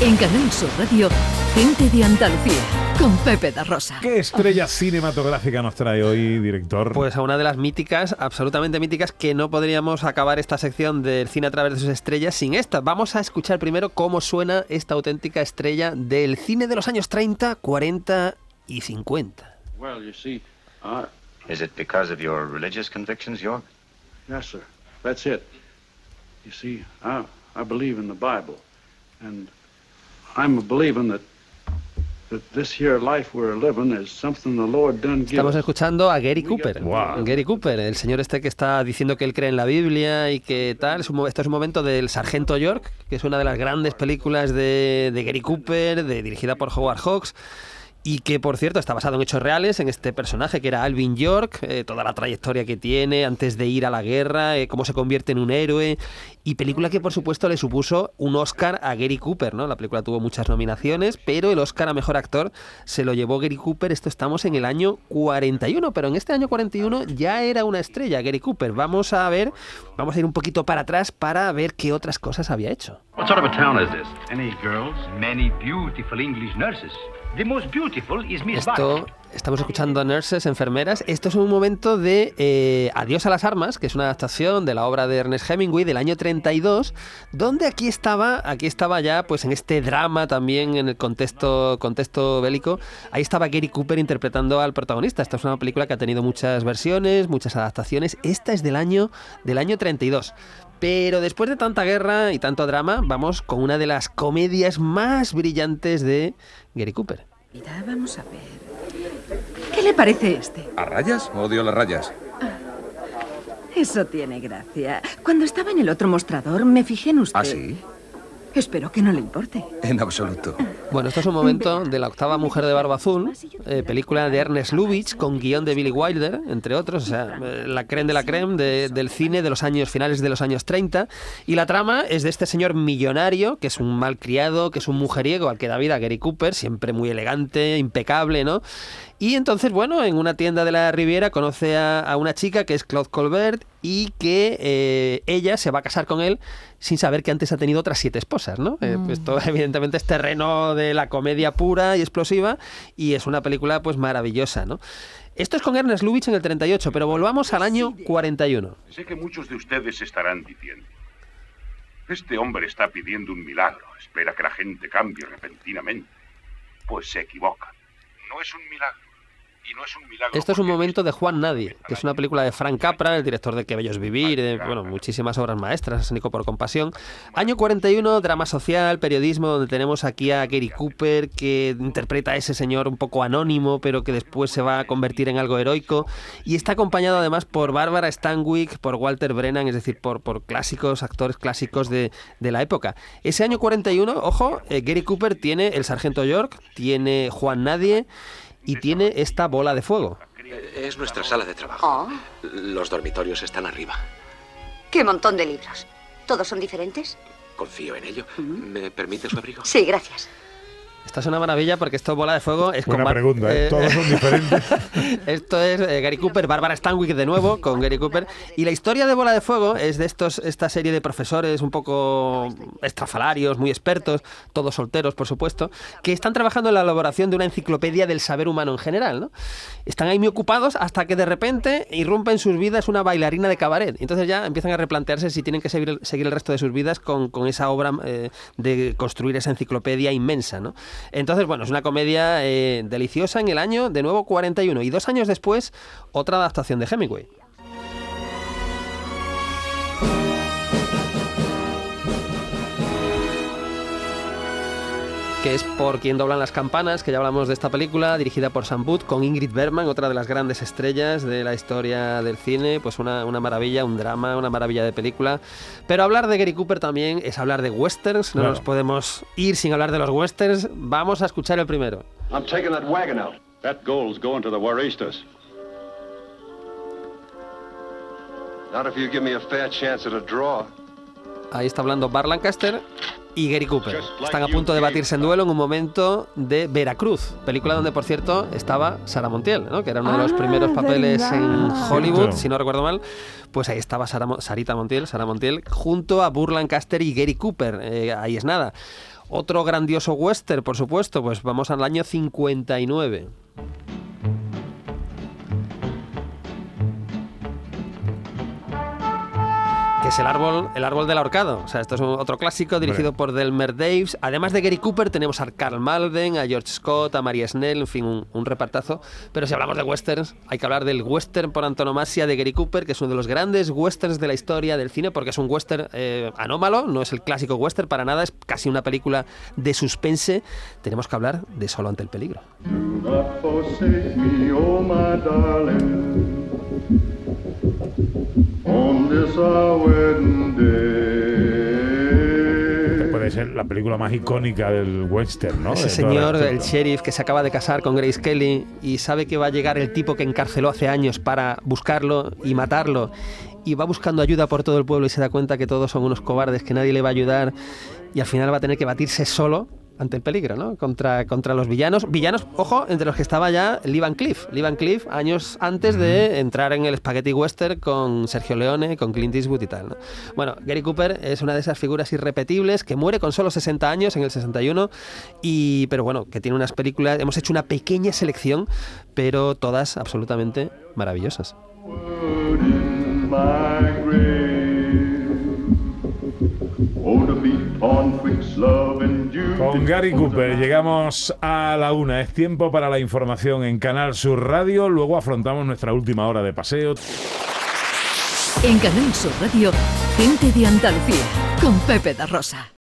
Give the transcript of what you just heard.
En Canal Sur Radio, Gente de Andalucía, con Pepe da Rosa. ¿Qué estrella cinematográfica nos trae hoy, director? Pues a una de las míticas, absolutamente míticas, que no podríamos acabar esta sección del cine a través de sus estrellas sin esta. Vamos a escuchar primero cómo suena esta auténtica estrella del cine de los años 30, 40 y 50. Well, you see, I, Is it because of your religious convictions, York? yes, sir, that's it. You see, I, I believe in the Bible, and Estamos escuchando a Gary Cooper. Wow. Gary Cooper, el señor este que está diciendo que él cree en la Biblia y que tal. Es un mo- Esto es un momento del Sargento York, que es una de las grandes películas de, de Gary Cooper, de, dirigida por Howard Hawks. Y que, por cierto, está basado en hechos reales, en este personaje que era Alvin York, eh, toda la trayectoria que tiene antes de ir a la guerra, eh, cómo se convierte en un héroe. Y película que, por supuesto, le supuso un Oscar a Gary Cooper, ¿no? La película tuvo muchas nominaciones, pero el Oscar a Mejor Actor se lo llevó Gary Cooper. Esto estamos en el año 41, pero en este año 41 ya era una estrella Gary Cooper. Vamos a ver, vamos a ir un poquito para atrás para ver qué otras cosas había hecho. What sort of a town is this? Any girls? Many beautiful English nurses. The most beautiful is Miss Esto, estamos escuchando a nurses, enfermeras. Esto es un momento de eh, Adiós a las armas, que es una adaptación de la obra de Ernest Hemingway del año 32, donde aquí estaba, aquí estaba ya, pues en este drama también en el contexto, contexto bélico, ahí estaba Gary Cooper interpretando al protagonista. Esta es una película que ha tenido muchas versiones, muchas adaptaciones. Esta es del año, del año 32. Pero después de tanta guerra y tanto drama, vamos con una de las comedias más brillantes de Gary Cooper. Mira, vamos a ver. ¿Qué le parece este? ¿A rayas? Odio las rayas. Eso tiene gracia. Cuando estaba en el otro mostrador, me fijé en usted. ¿Ah, sí? Espero que no le importe. En absoluto. Bueno, esto es un momento de la octava mujer de barba azul, eh, película de Ernest Lubitsch con guion de Billy Wilder, entre otros, o sea, eh, la creme de la creme de- del cine de los años finales de los años 30. Y la trama es de este señor millonario, que es un malcriado, que es un mujeriego al que da vida a Gary Cooper, siempre muy elegante, impecable, ¿no? Y entonces, bueno, en una tienda de la Riviera conoce a, a una chica que es Claude Colbert y que eh, ella se va a casar con él sin saber que antes ha tenido otras siete esposas, ¿no? Eh, esto evidentemente es terreno de la comedia pura y explosiva y es una película pues maravillosa, ¿no? Esto es con Ernest Lubitsch en el 38, pero volvamos al año 41. Sé que muchos de ustedes estarán diciendo, este hombre está pidiendo un milagro, espera que la gente cambie repentinamente. Pues se equivoca. No es un milagro. Y no es un milagro. Esto es un momento de Juan Nadie, que es una película de Frank Capra, el director de Que Bello es Vivir, de bueno, muchísimas obras maestras, Nico por Compasión. Año 41, drama social, periodismo, donde tenemos aquí a Gary Cooper, que interpreta a ese señor un poco anónimo, pero que después se va a convertir en algo heroico. Y está acompañado además por Bárbara Stanwyck, por Walter Brennan, es decir, por, por clásicos, actores clásicos de, de la época. Ese año 41, ojo, eh, Gary Cooper tiene El Sargento York, tiene Juan Nadie y tiene esta bola de fuego. Es nuestra sala de trabajo. Oh, Los dormitorios están arriba. qué montón de libros. ¿Todos son diferentes? Confío en ello. ¿Me permite su abrigo? Sí, gracias. Esta es una maravilla porque esto bola de fuego es Buena pregunta, ¿eh? eh, Todos son diferentes. Esto es eh, Gary Cooper, Bárbara Stanwyck de nuevo con Gary Cooper. Y la historia de Bola de Fuego es de estos, esta serie de profesores un poco estrafalarios, muy expertos, todos solteros, por supuesto, que están trabajando en la elaboración de una enciclopedia del saber humano en general. ¿no? Están ahí muy ocupados hasta que de repente irrumpe en sus vidas una bailarina de cabaret. Entonces ya empiezan a replantearse si tienen que seguir el, seguir el resto de sus vidas con, con esa obra eh, de construir esa enciclopedia inmensa. ¿no? Entonces, bueno, es una comedia eh, deliciosa en el año, de nuevo, 41. Y dos años después, otra adaptación de Hemingway. Que es por quien doblan las campanas, que ya hablamos de esta película, dirigida por Sam Booth, con Ingrid Bergman, otra de las grandes estrellas de la historia del cine, pues una, una maravilla, un drama, una maravilla de película. Pero hablar de Gary Cooper también es hablar de westerns, no Claro. nos podemos ir sin hablar de los westerns, vamos a escuchar el primero. I'm taking that wagon out. That gold's going to the Waristas. Not if you give me a fair chance at a draw. Ahí está hablando Bar Lancaster y Gary Cooper. Están a punto de batirse en duelo en un momento de Veracruz, película donde, por cierto, estaba Sara Montiel, ¿no? que era uno de los Ah, primeros papeles en. Hollywood, Cierto. si no recuerdo mal. Pues ahí estaba Sara Sarita Montiel, Sara Montiel, junto a Burr Lancaster y Gary Cooper. Eh, ahí es nada. Otro grandioso western, por supuesto, pues vamos al año 59. Es el árbol, el árbol del ahorcado. O sea, esto es otro clásico dirigido por Delmer Daves. Además de Gary Cooper, tenemos a Carl Malden, a George Scott, a Maria Snell, en fin, un, repartazo. Pero si hablamos de westerns, hay que hablar del western por antonomasia de Gary Cooper, que es uno de los grandes westerns de la historia del cine, porque es un western eh, anómalo, no es el clásico western para nada, es casi una película de suspense. Tenemos que hablar de Solo ante el peligro. Puede ser la película más icónica del western, ¿no? Ese señor, el sheriff que se acaba de casar con Grace Kelly y sabe que va a llegar el tipo que encarceló hace años para buscarlo y matarlo. Y va buscando ayuda por todo el pueblo y se da cuenta que todos son unos cobardes, que nadie le va a ayudar. Y al final va a tener que batirse solo ante el peligro, ¿no? Contra, contra los villanos. Villanos, ojo, entre los que estaba ya Lee Van Cliff. Lee Van Cliff, años antes de entrar en el Spaghetti Western con Sergio Leone, con Clint Eastwood y tal, ¿no? Bueno, Gary Cooper es una de esas figuras irrepetibles que muere con solo 60 años en el 61, y, pero bueno, que tiene unas películas. Hemos hecho una pequeña selección, pero todas absolutamente maravillosas. Con Gary Cooper llegamos a la una. Es tiempo para la información en Canal Sur Radio. Luego afrontamos nuestra última hora de paseo. En Canal Sur Radio, gente de Andalucía, con Pepe da Rosa.